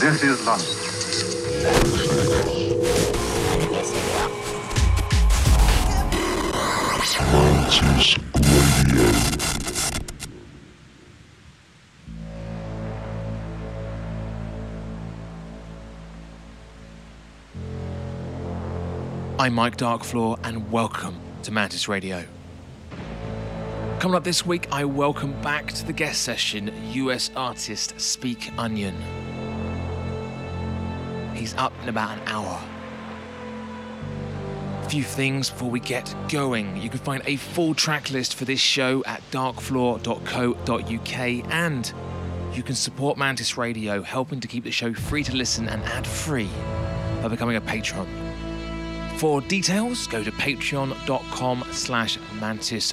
This is London. I'm Mike Darkfloor, and welcome to Mantis Radio. Coming up this week, I welcome back to the guest session US artist Speak Onion. He's up in about an hour. A few things before we get going. You can find a full track list for this show at darkfloor.co.uk and you can support Mantis Radio, helping to keep the show free to listen and ad free by becoming a patron. For details, go to patreon.com slash mantis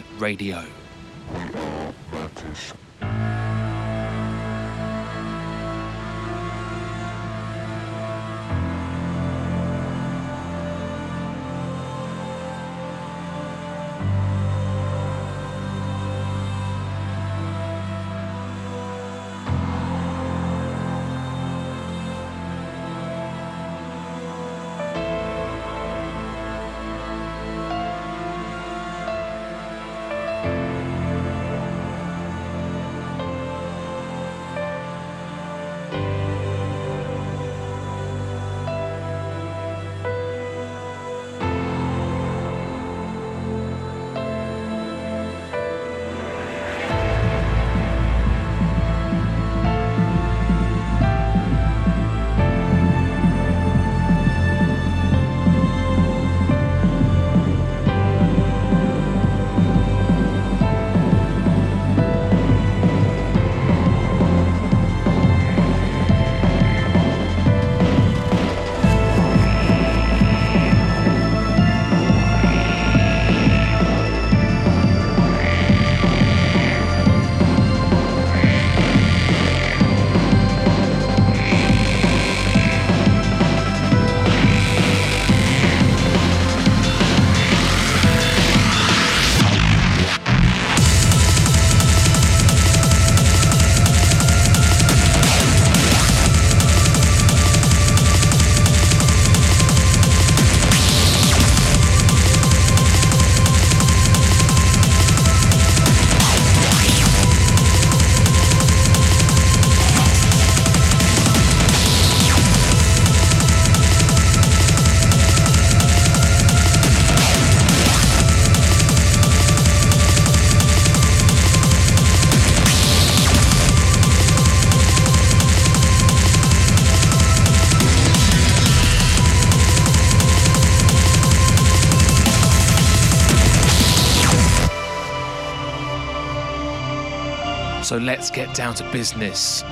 let's get down to business.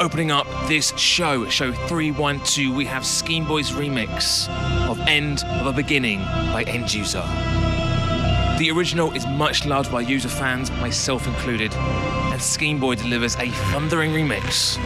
Opening up this show, show 312, we have Scheme Boys remix of End of a Beginning by End User. The original is much loved by user fans, myself included, and Scheme Boy delivers a thundering remix.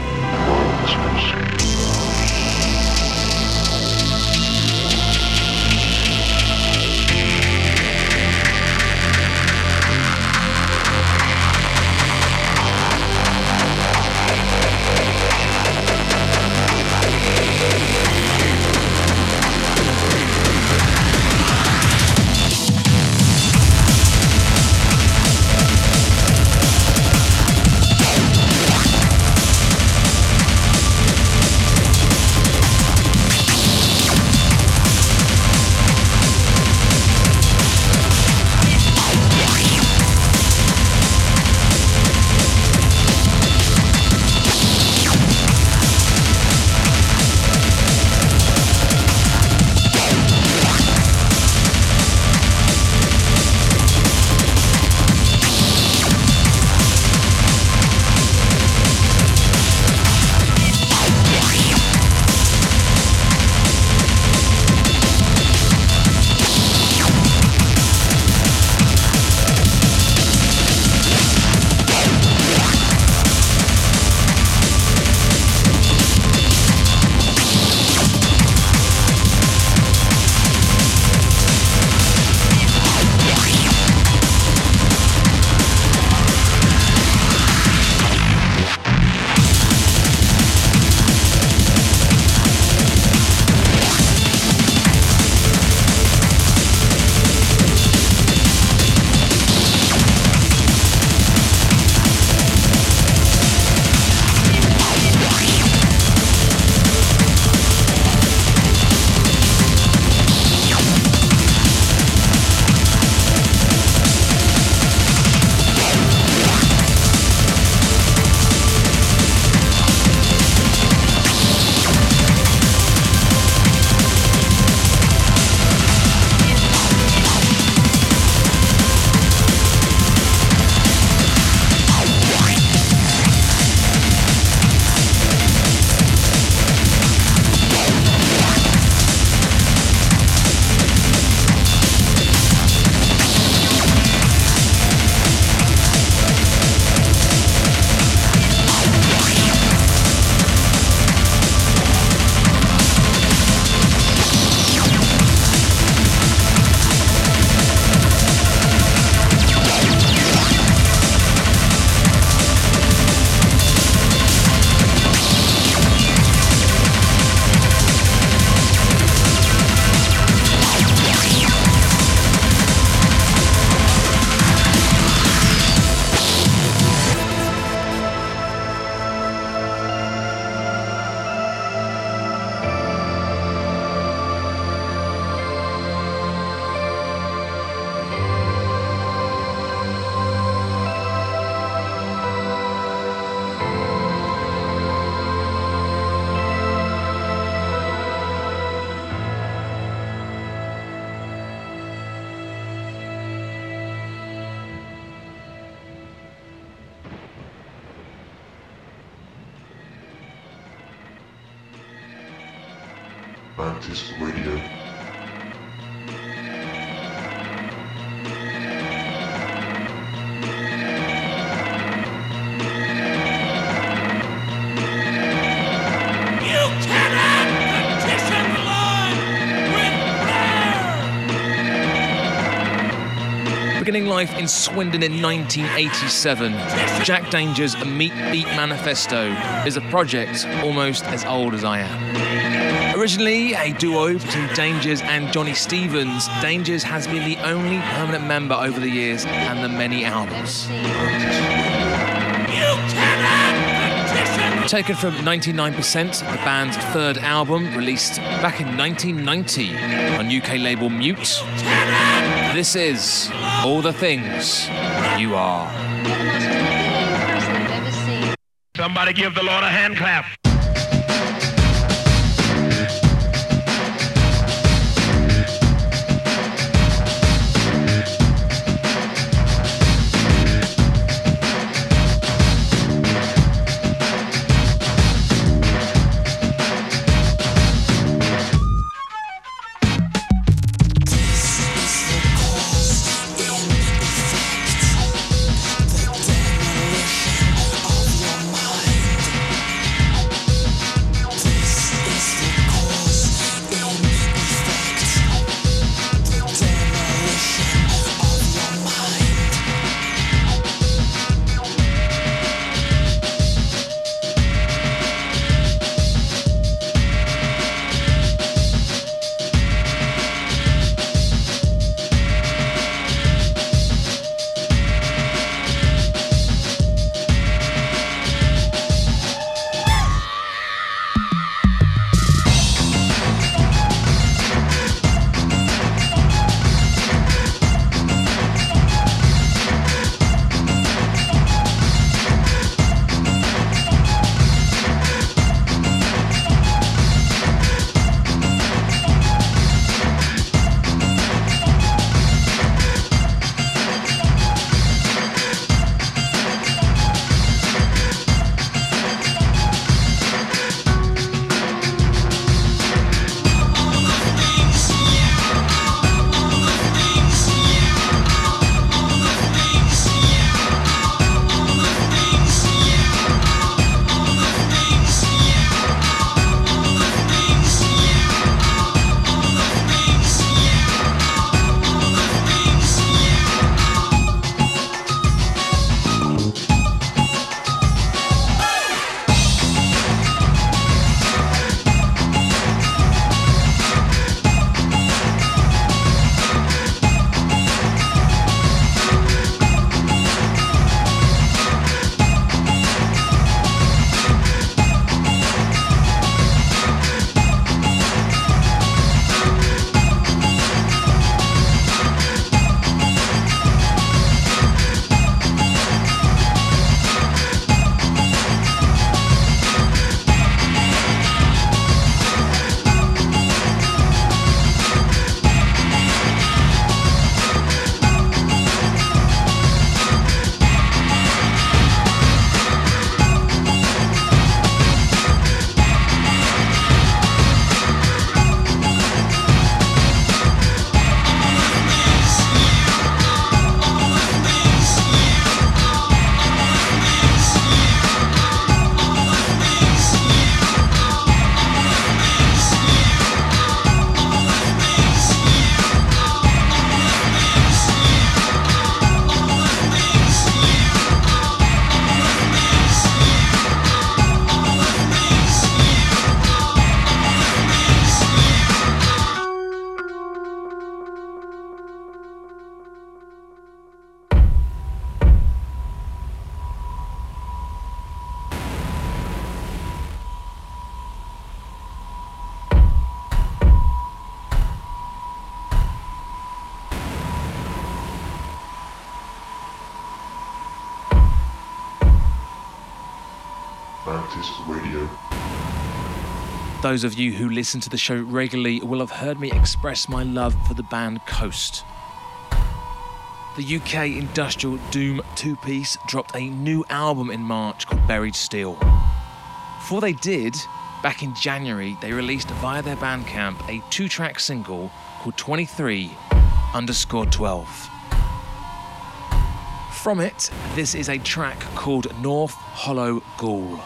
In Swindon in 1987, Jack Dangers' Meat Beat Manifesto is a project almost as old as I am. Originally a duo between Dangers and Johnny Stevens, Dangers has been the only permanent member over the years and the many albums. Taken from 99%, the band's third album, released back in 1990 on UK label Mute. This is All the Things You Are. Somebody give the Lord a hand clap. Radio. Those of you who listen to the show regularly will have heard me express my love for the band Coast. The UK industrial doom two piece dropped a new album in March called Buried Steel. Before they did, back in January, they released via their Bandcamp a two track single called 23 underscore 12. From it, this is a track called North Hollow Ghoul.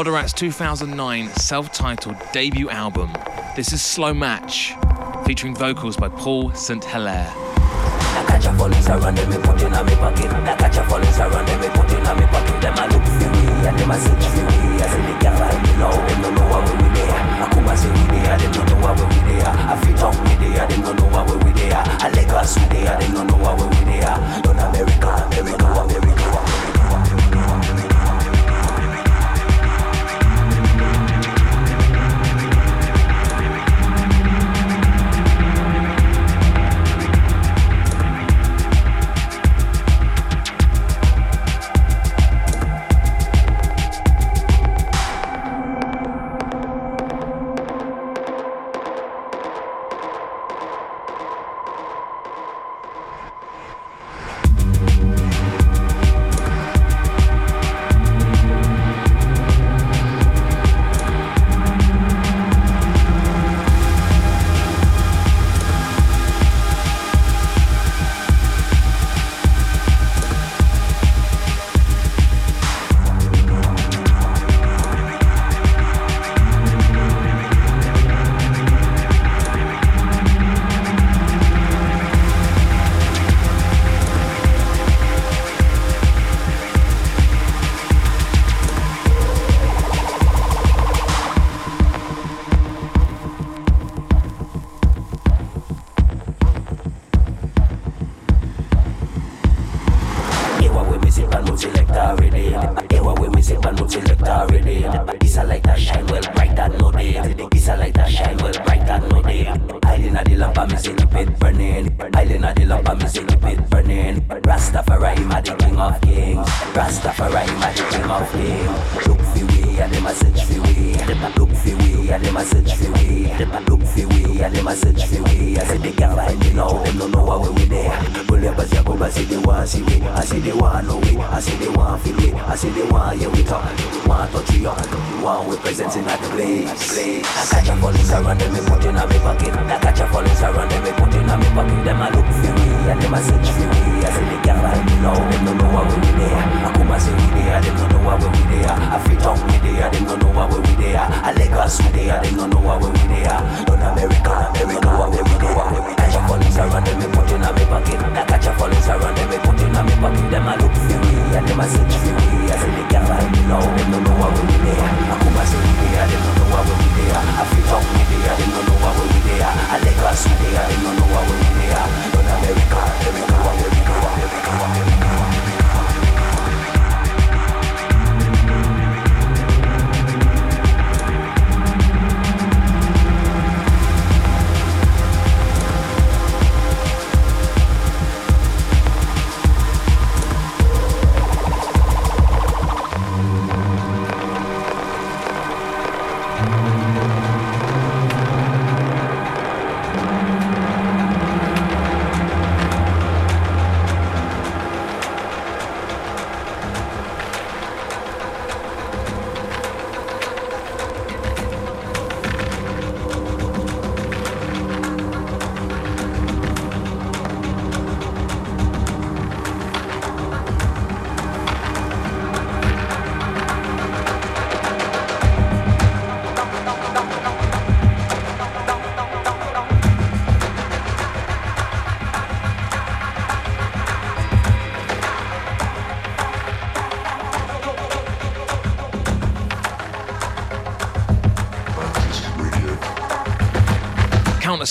Moderat's 2009 self titled debut album. This is Slow Match, featuring vocals by Paul St. Hilaire. Catch a falling me put in pocket. Catch a falling me put in pocket. Them look for and them search for me. Me now. Them don't know we there. I come there. Them don't know we there. I there. Them don't know we there. I there. Them don't know we there. Don't America, America, America.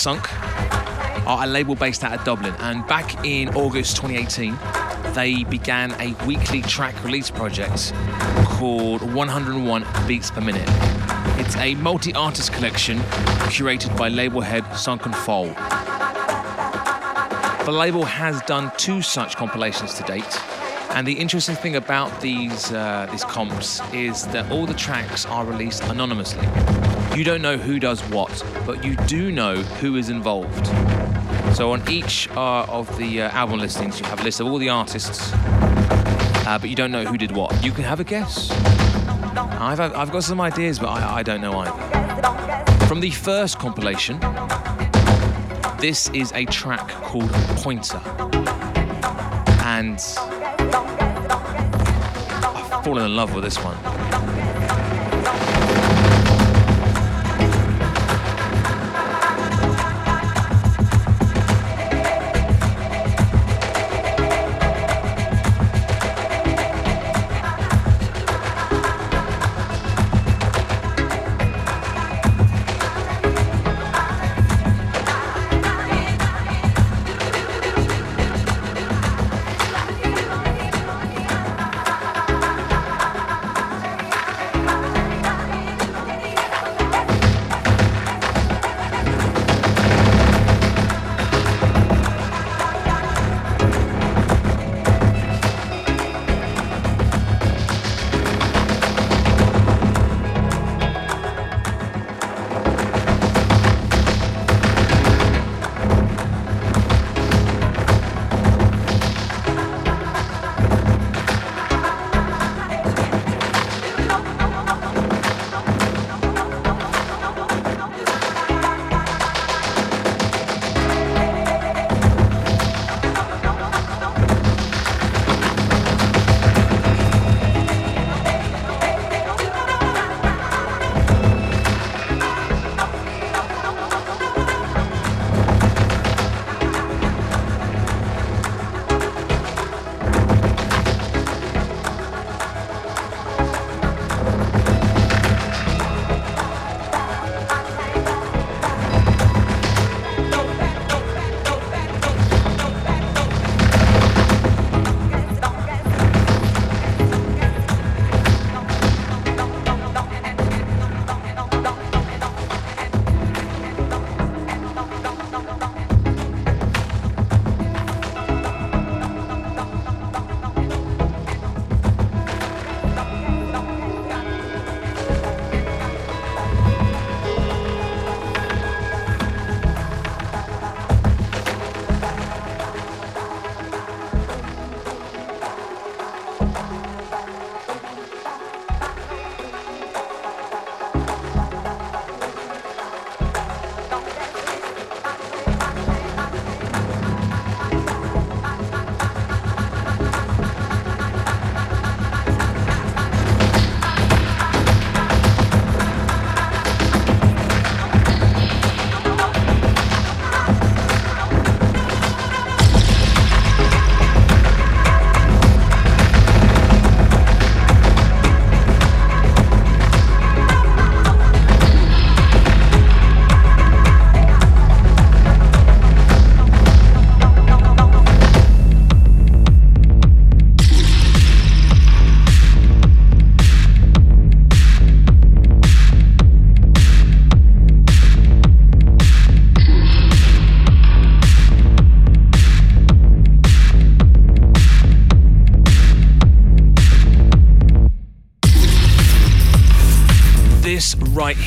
Sunk are a label based out of Dublin, and back in August 2018, they began a weekly track release project called 101 Beats Per Minute. It's a multi artist collection curated by label head Sunk and Foal. The label has done two such compilations to date, and the interesting thing about these, uh, these comps is that all the tracks are released anonymously. You don't know who does what, but you do know who is involved. So on each uh, of the uh, album listings, you have a list of all the artists, uh, but you don't know who did what. You can have a guess. I've, I've got some ideas, but I, I don't know either. From the first compilation, this is a track called Pointer. And I've fallen in love with this one.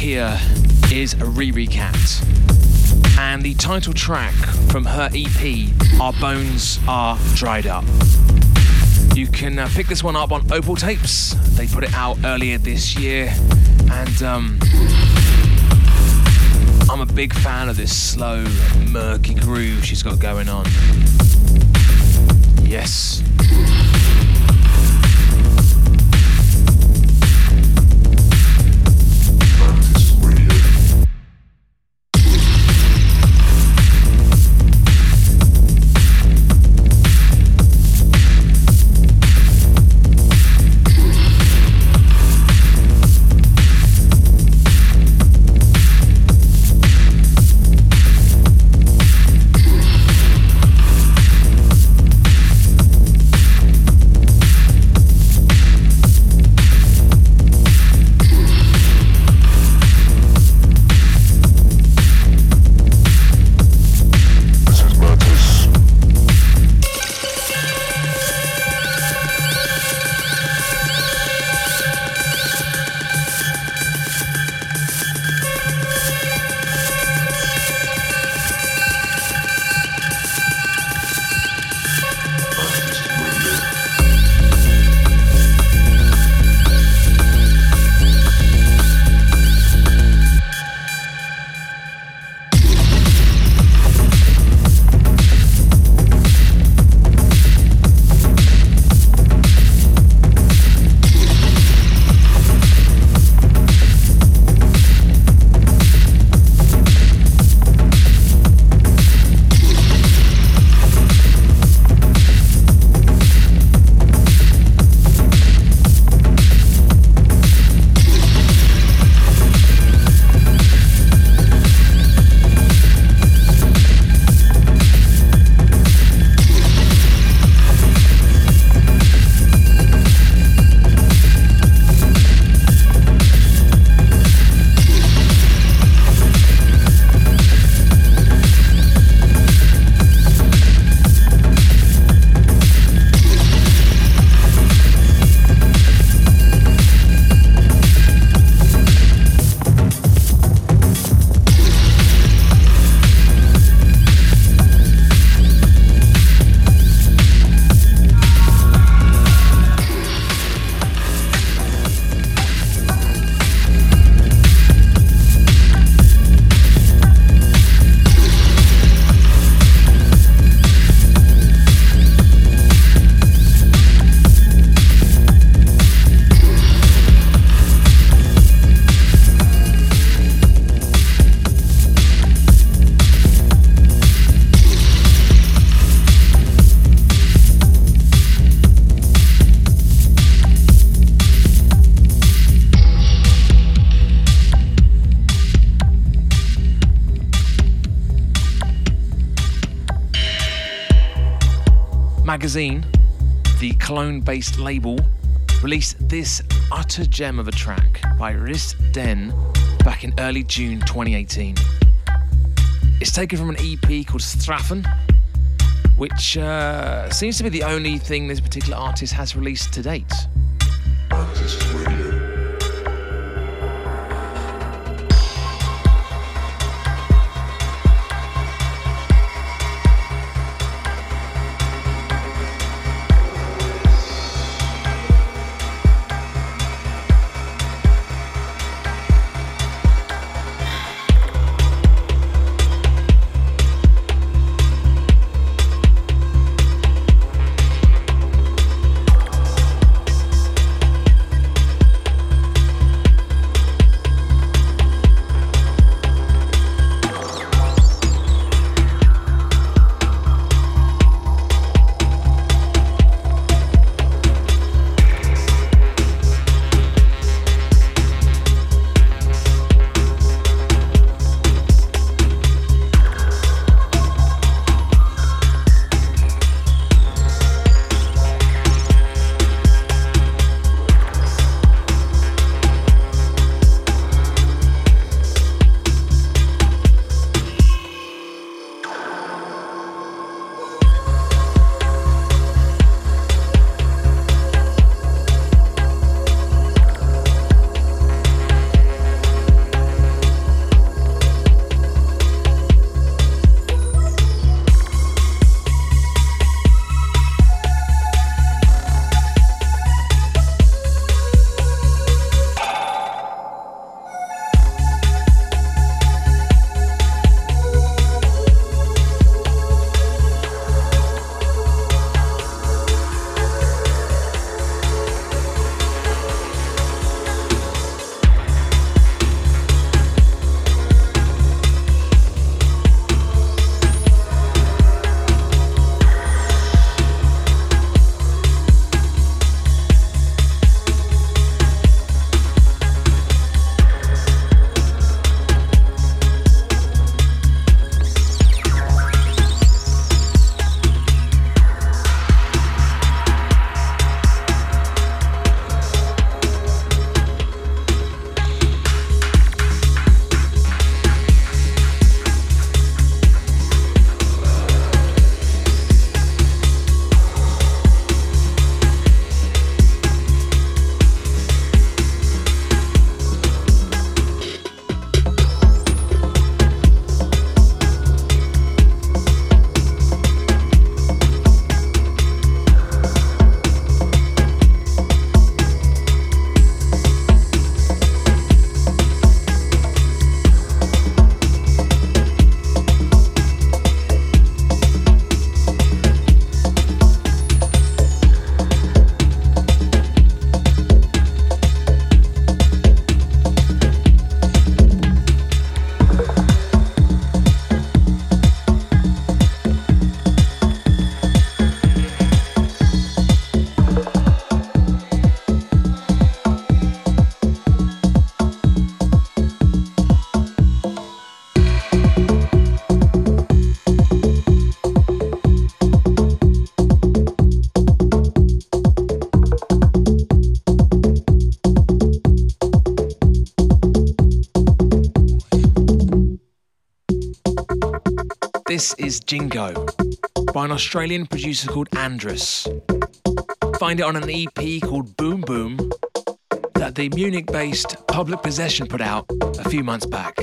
Here is Riri Cat. And the title track from her EP, Our Bones Are Dried Up. You can uh, pick this one up on Opal Tapes. They put it out earlier this year. And um, I'm a big fan of this slow, murky groove she's got going on. Yes. Magazine, the Cologne based label, released this utter gem of a track by Riss Den back in early June 2018. It's taken from an EP called Straffen, which uh, seems to be the only thing this particular artist has released to date. Jingo by an Australian producer called Andrus. Find it on an EP called Boom Boom that the Munich based Public Possession put out a few months back.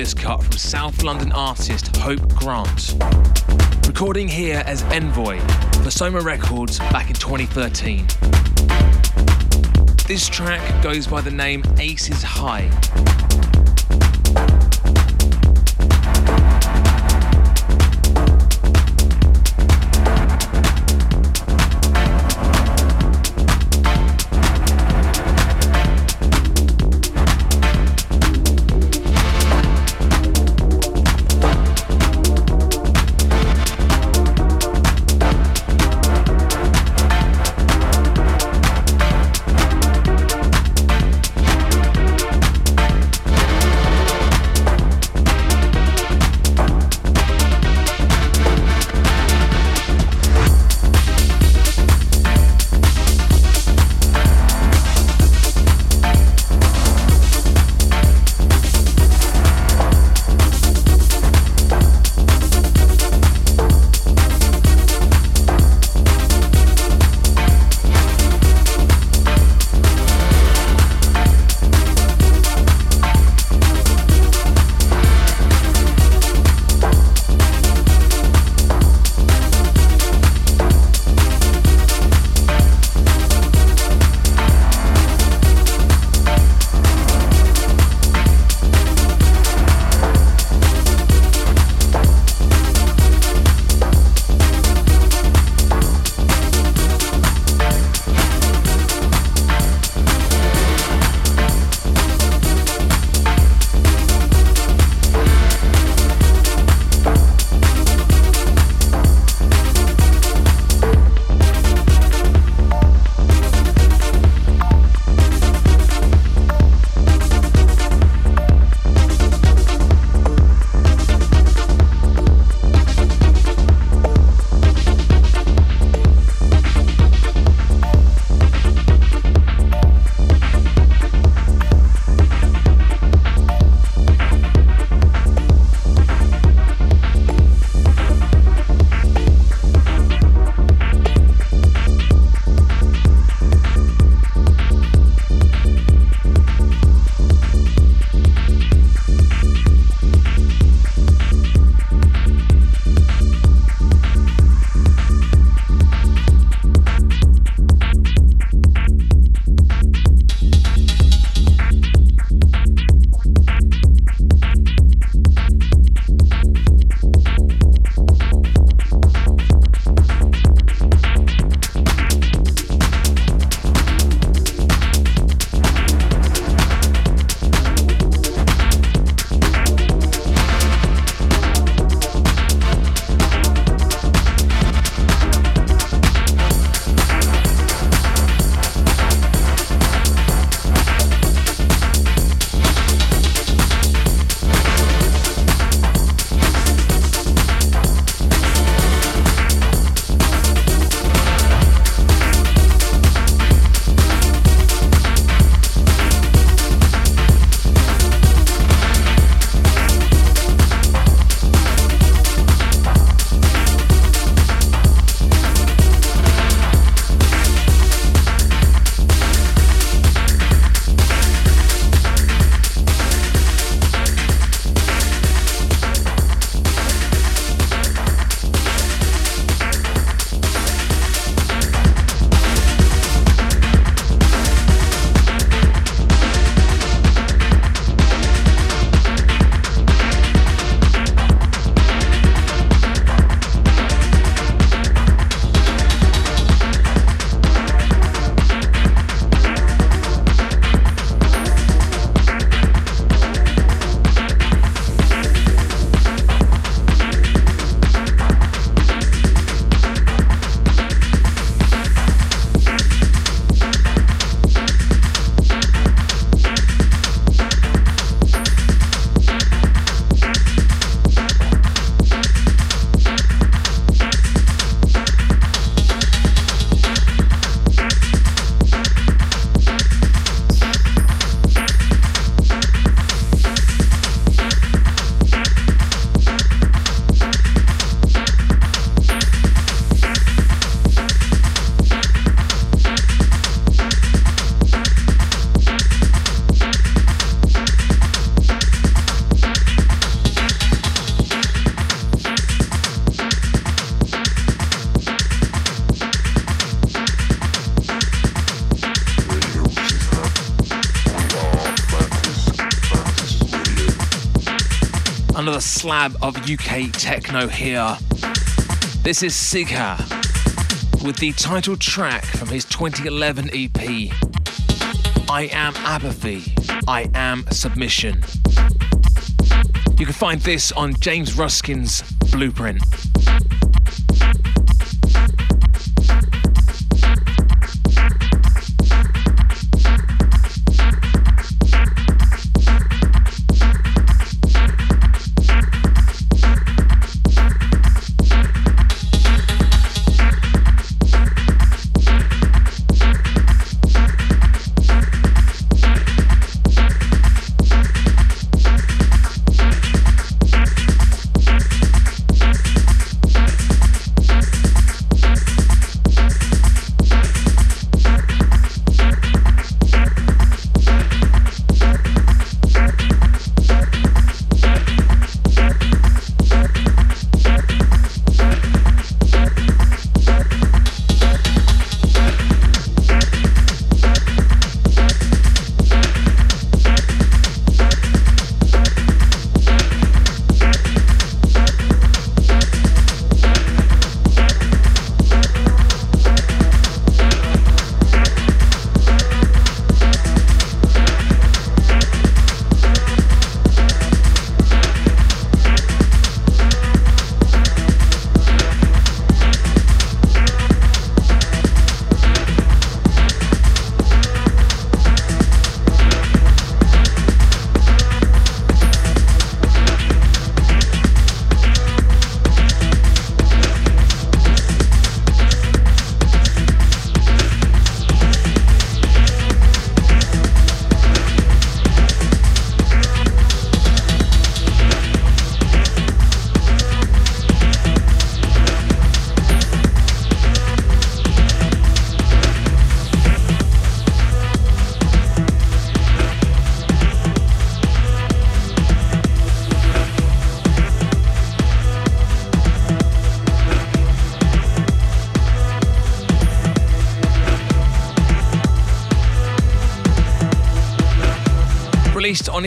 This cut from South London artist Hope Grant. Recording here as Envoy for Soma Records back in 2013. This track goes by the name Aces High. Slab of UK techno here. This is Sigha with the title track from his 2011 EP, I Am Apathy, I Am Submission. You can find this on James Ruskin's Blueprint.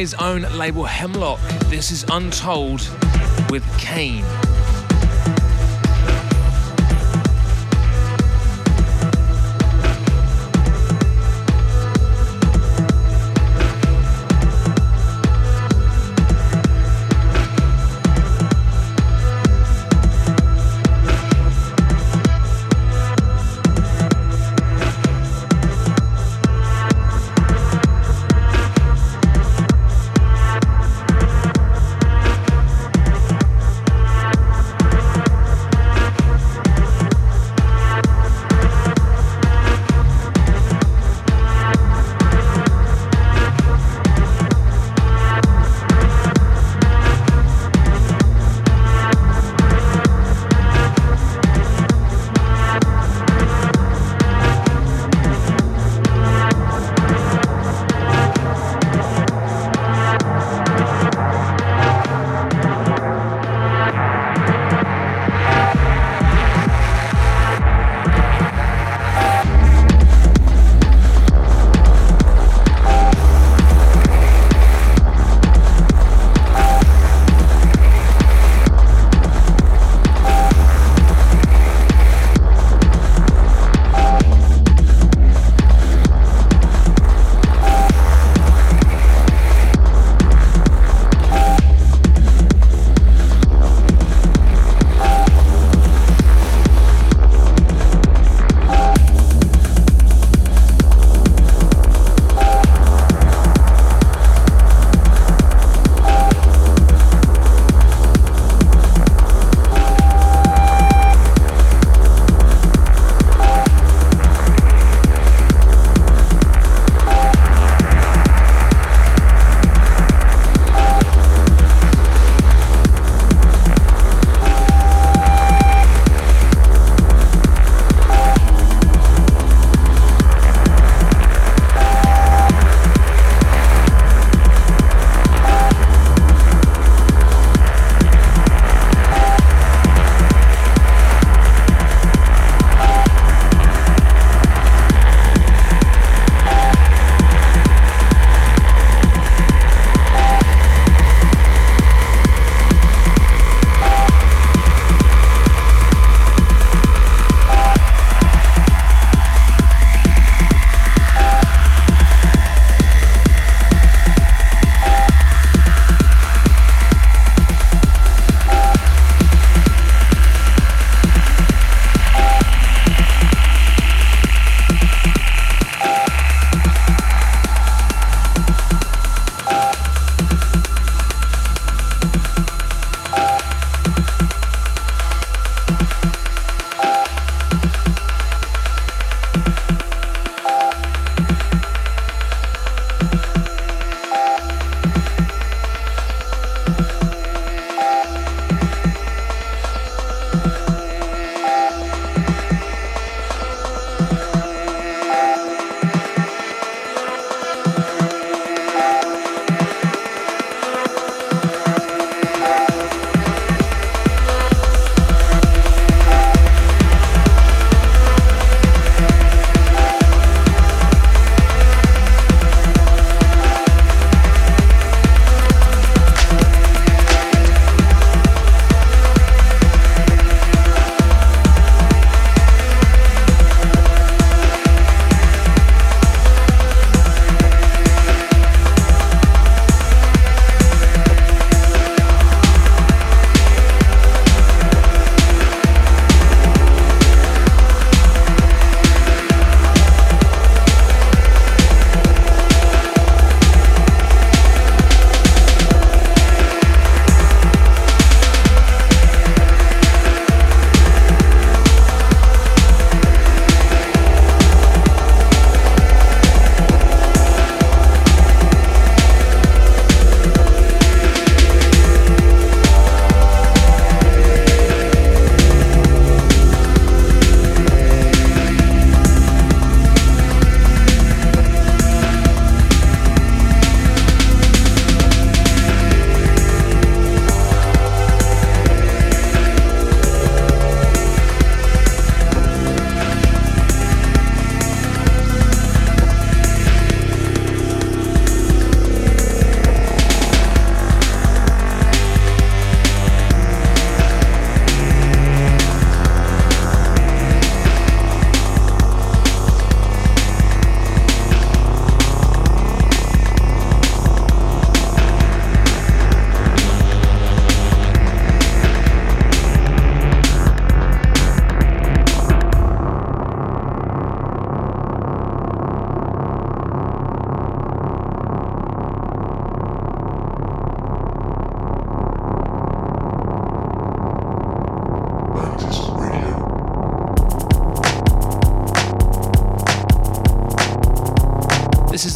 His own label Hemlock. This is Untold with Kane.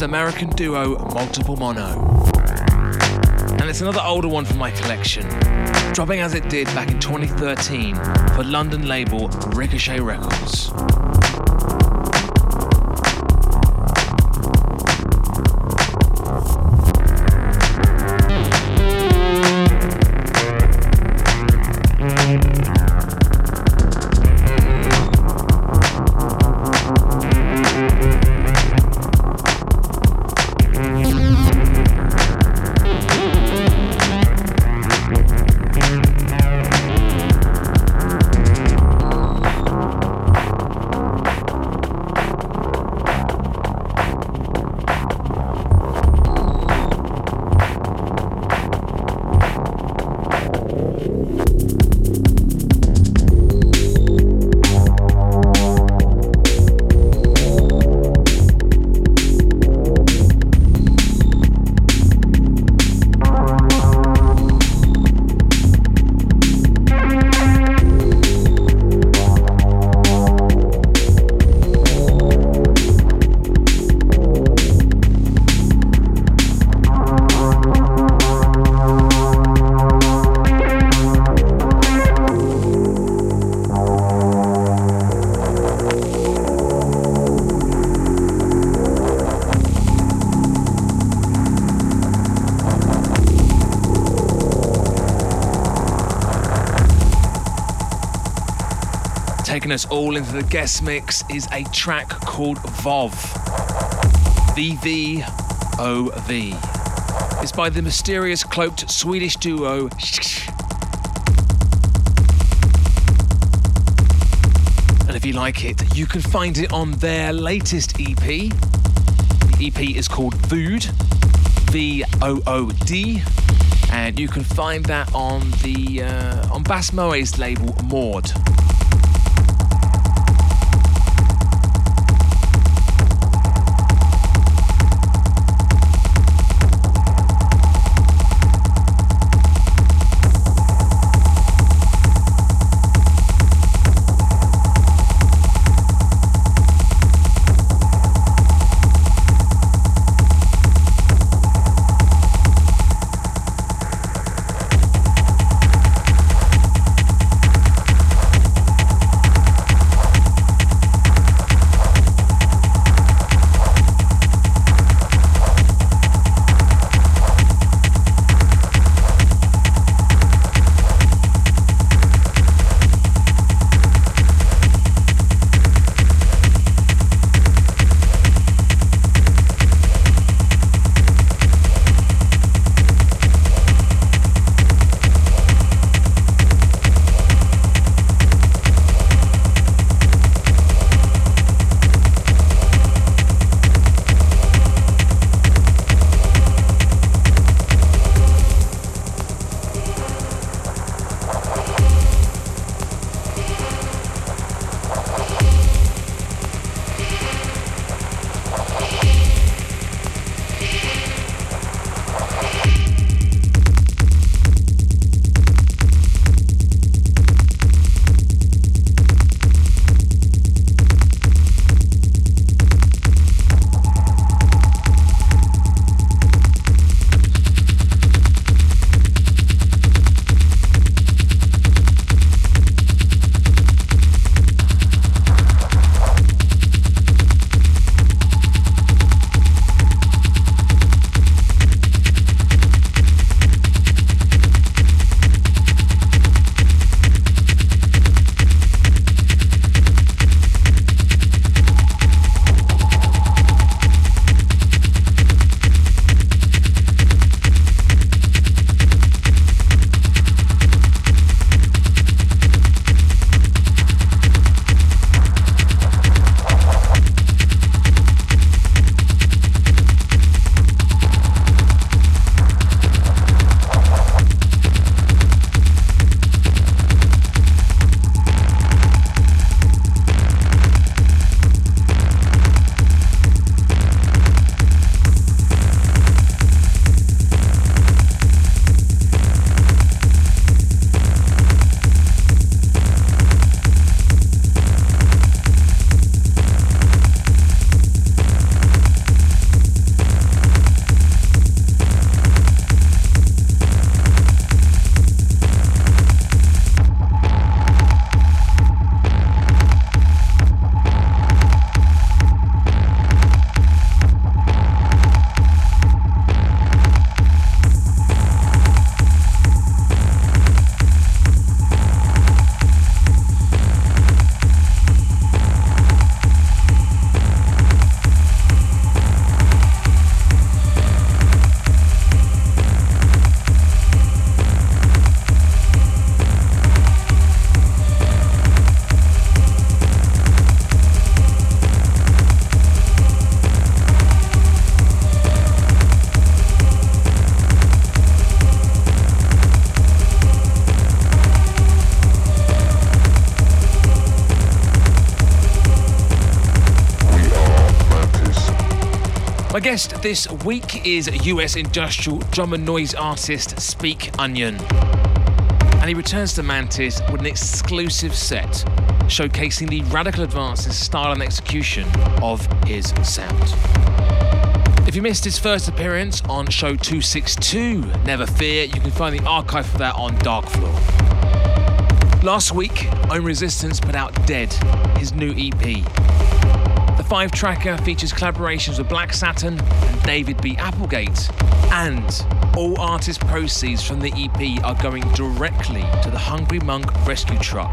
American duo Multiple Mono. And it's another older one from my collection, dropping as it did back in 2013 for London label Ricochet Records. Us all into the guest mix is a track called VOV. V-V-O-V. It's by the mysterious cloaked Swedish duo And if you like it, you can find it on their latest EP. The EP is called Vood, V-O-O-D, and you can find that on the uh, on Bas Mooy's label Mord. Guest this week is US industrial drum and noise artist Speak Onion. And he returns to Mantis with an exclusive set showcasing the radical advance in style and execution of his sound. If you missed his first appearance on show 262, never fear, you can find the archive for that on Dark Floor. Last week, Own Resistance put out Dead, his new EP. The five tracker features collaborations with Black Saturn and David B. Applegate, and all artist proceeds from the EP are going directly to the Hungry Monk rescue truck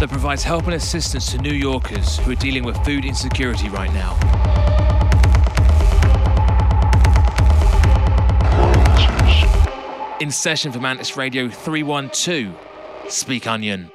that provides help and assistance to New Yorkers who are dealing with food insecurity right now. In session for Mantis Radio 312, Speak Onion.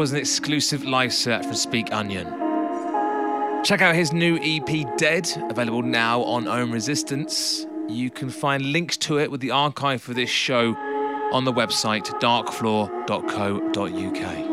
Was an exclusive live set from Speak Onion. Check out his new EP Dead, available now on Ohm Resistance. You can find links to it with the archive for this show on the website darkfloor.co.uk.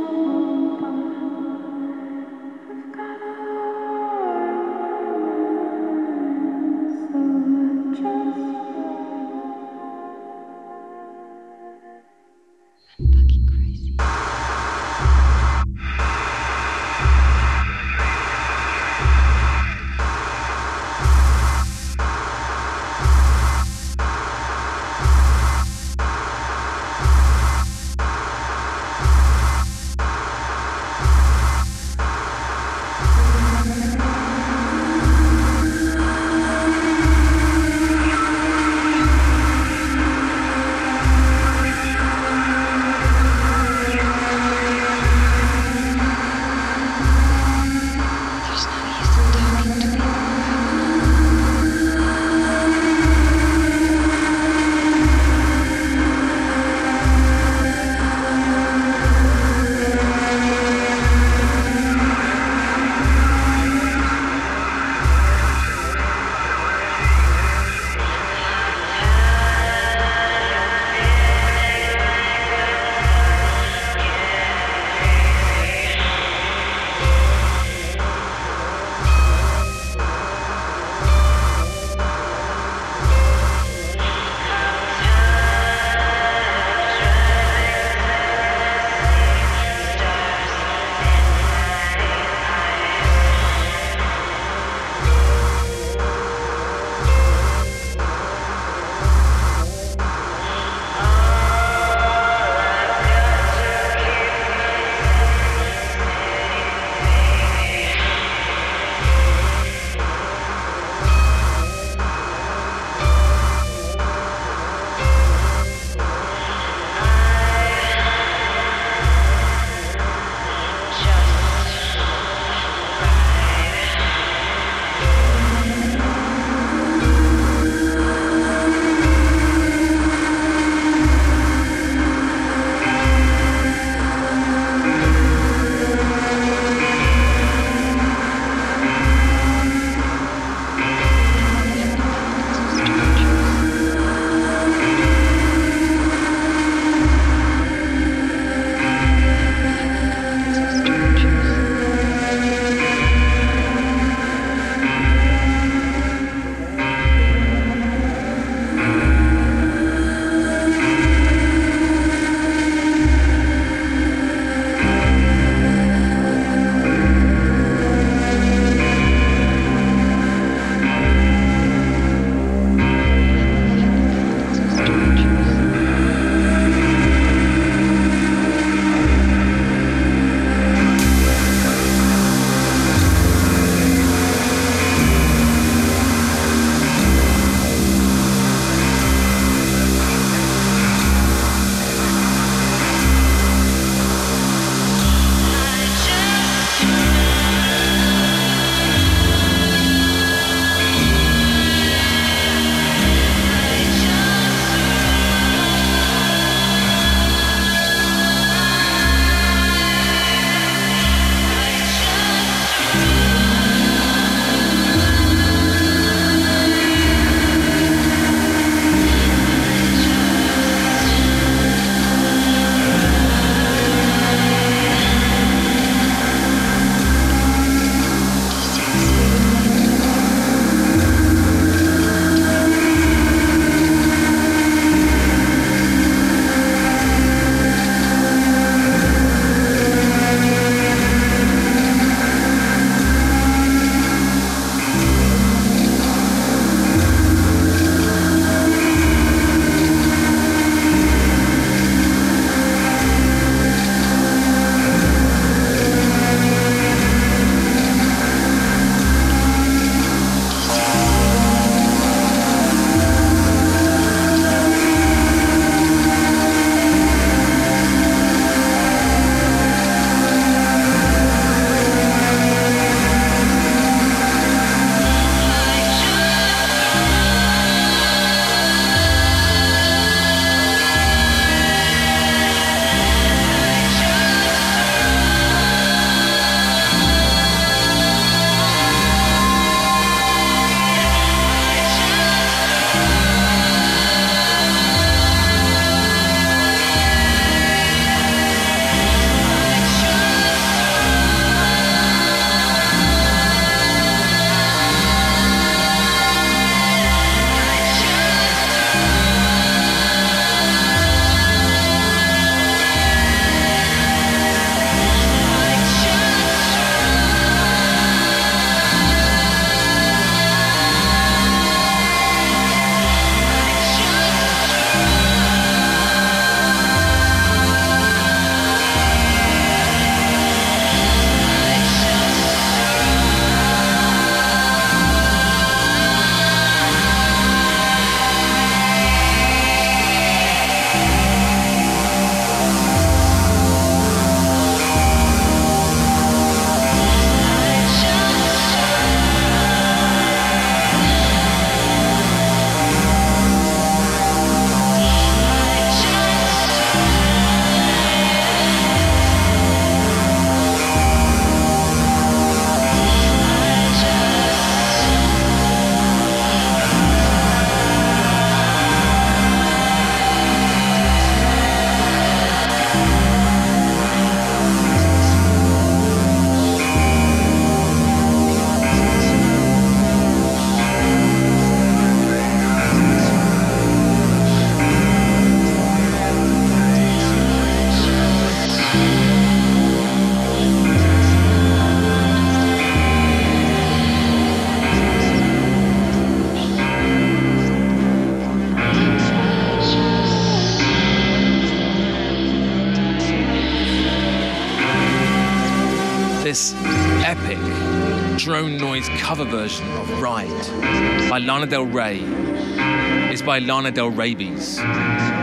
by Lana Del Rabies.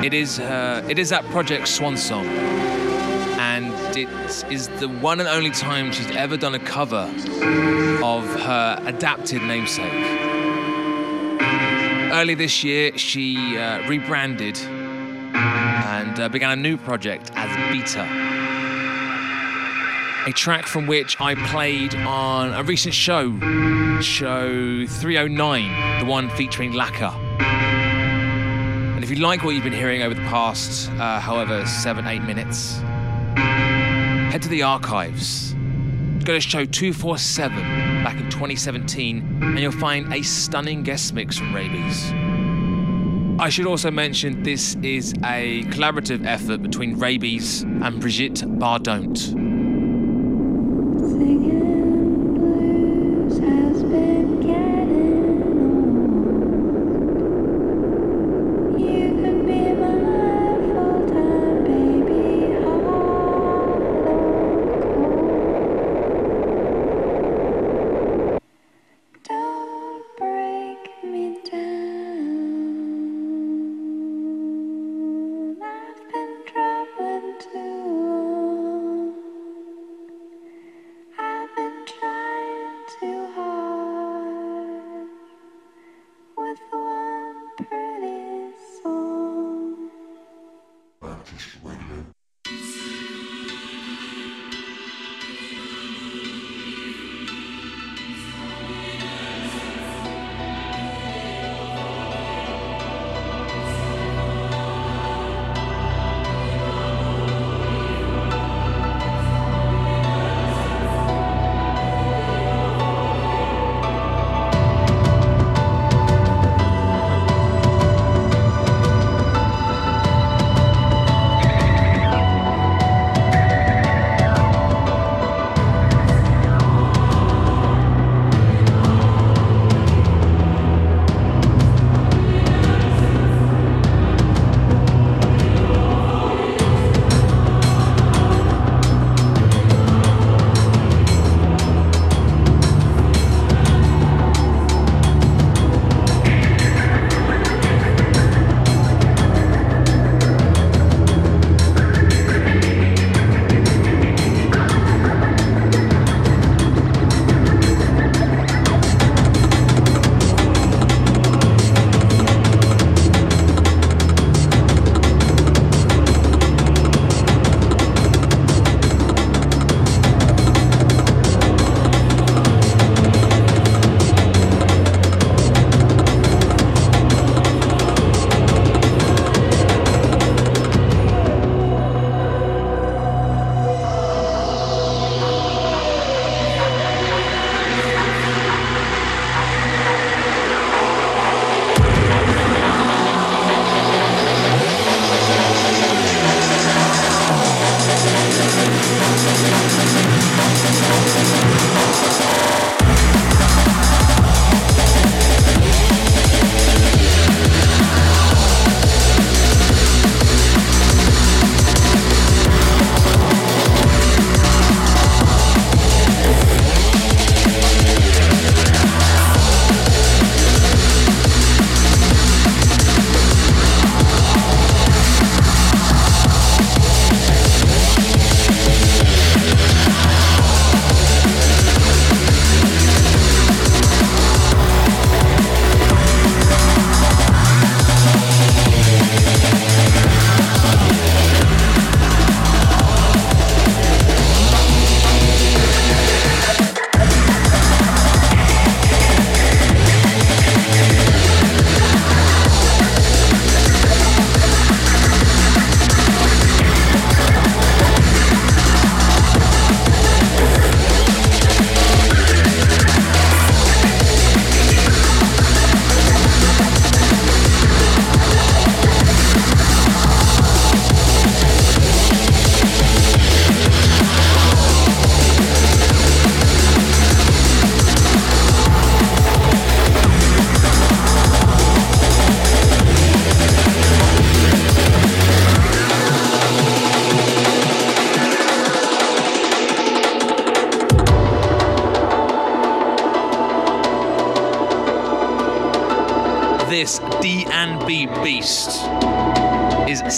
It is it is that project Swan Song, and it is the one and only time she's ever done a cover of her adapted namesake. Early this year, she uh, rebranded and uh, began a new project as Beta. A track from which I played on a recent show, show 309, the one featuring Laka. If you like what you've been hearing over the past, uh, however, seven, eight minutes, head to the archives. Go to show 247 back in 2017, and you'll find a stunning guest mix from Rabies. I should also mention this is a collaborative effort between Rabies and Brigitte Bardont.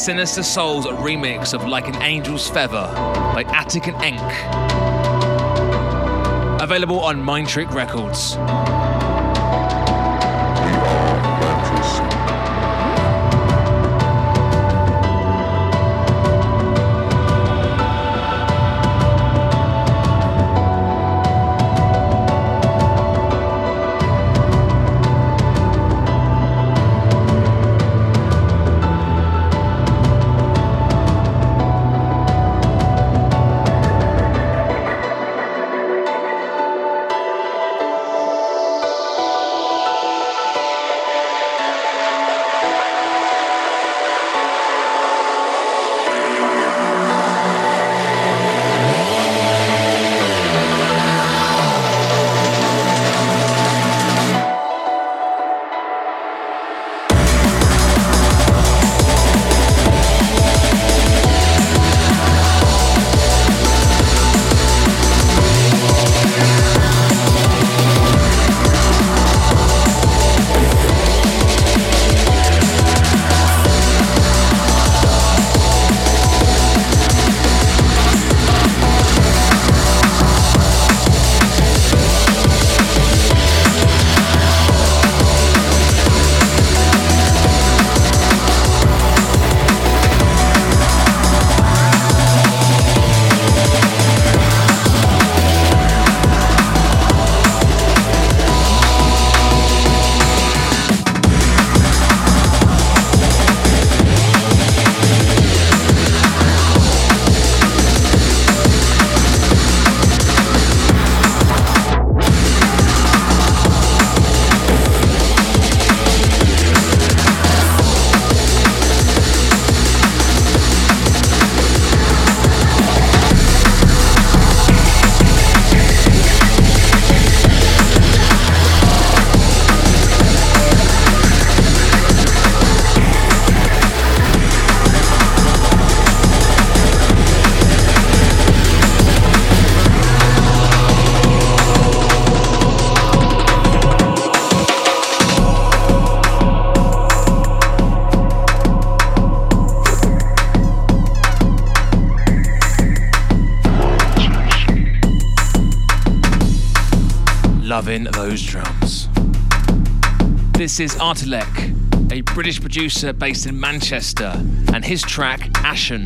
Sinister Soul's remix of Like an Angel's Feather by Attic and Enk. Available on Mind Trick Records. Is Artilek, a British producer based in Manchester, and his track Ashen.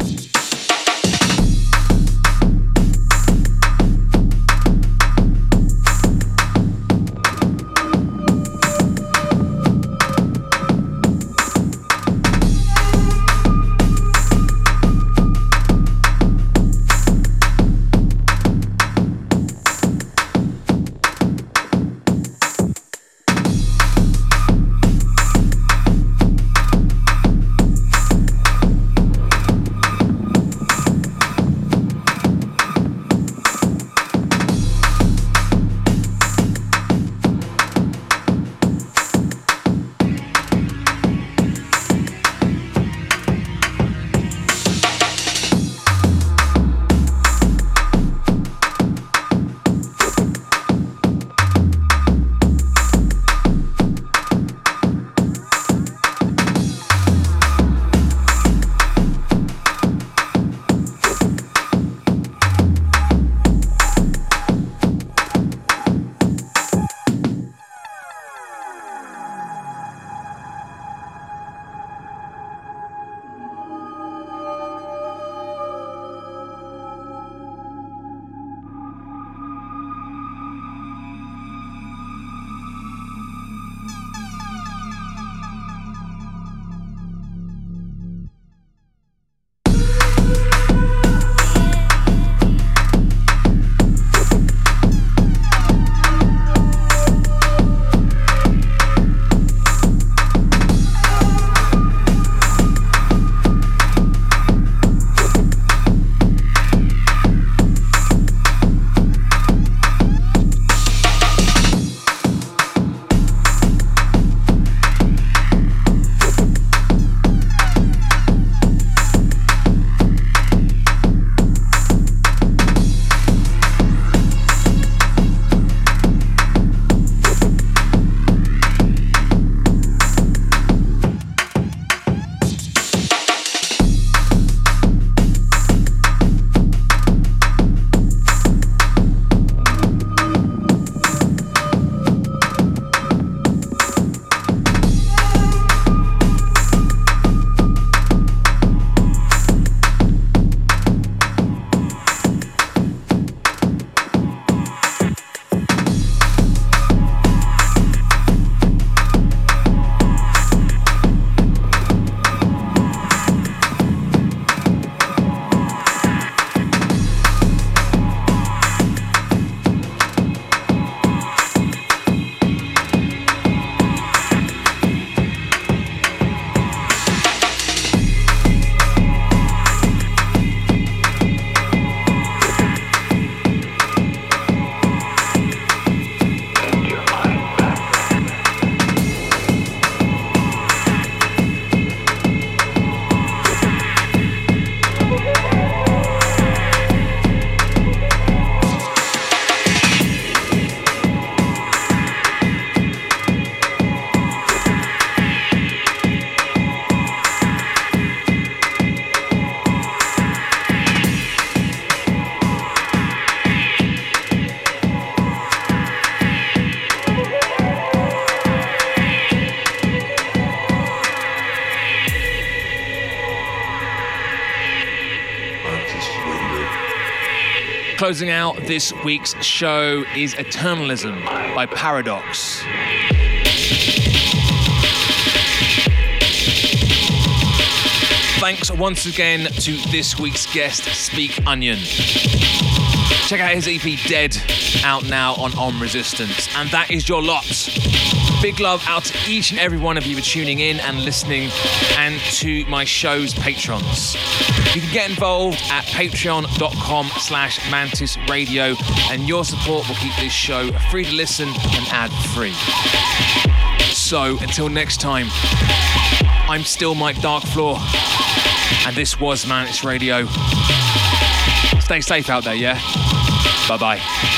Closing out this week's show is Eternalism by Paradox. Thanks once again to this week's guest, Speak Onion. Check out his EP Dead, out now on Ohm Resistance. And that is your lot. Big love out to each and every one of you for tuning in and listening, and to my show's patrons. You can get involved at patreon.com slash mantis radio, and your support will keep this show free to listen and ad free. So until next time, I'm still Mike Darkfloor, and this was Mantis Radio. Stay safe out there, yeah? Bye bye.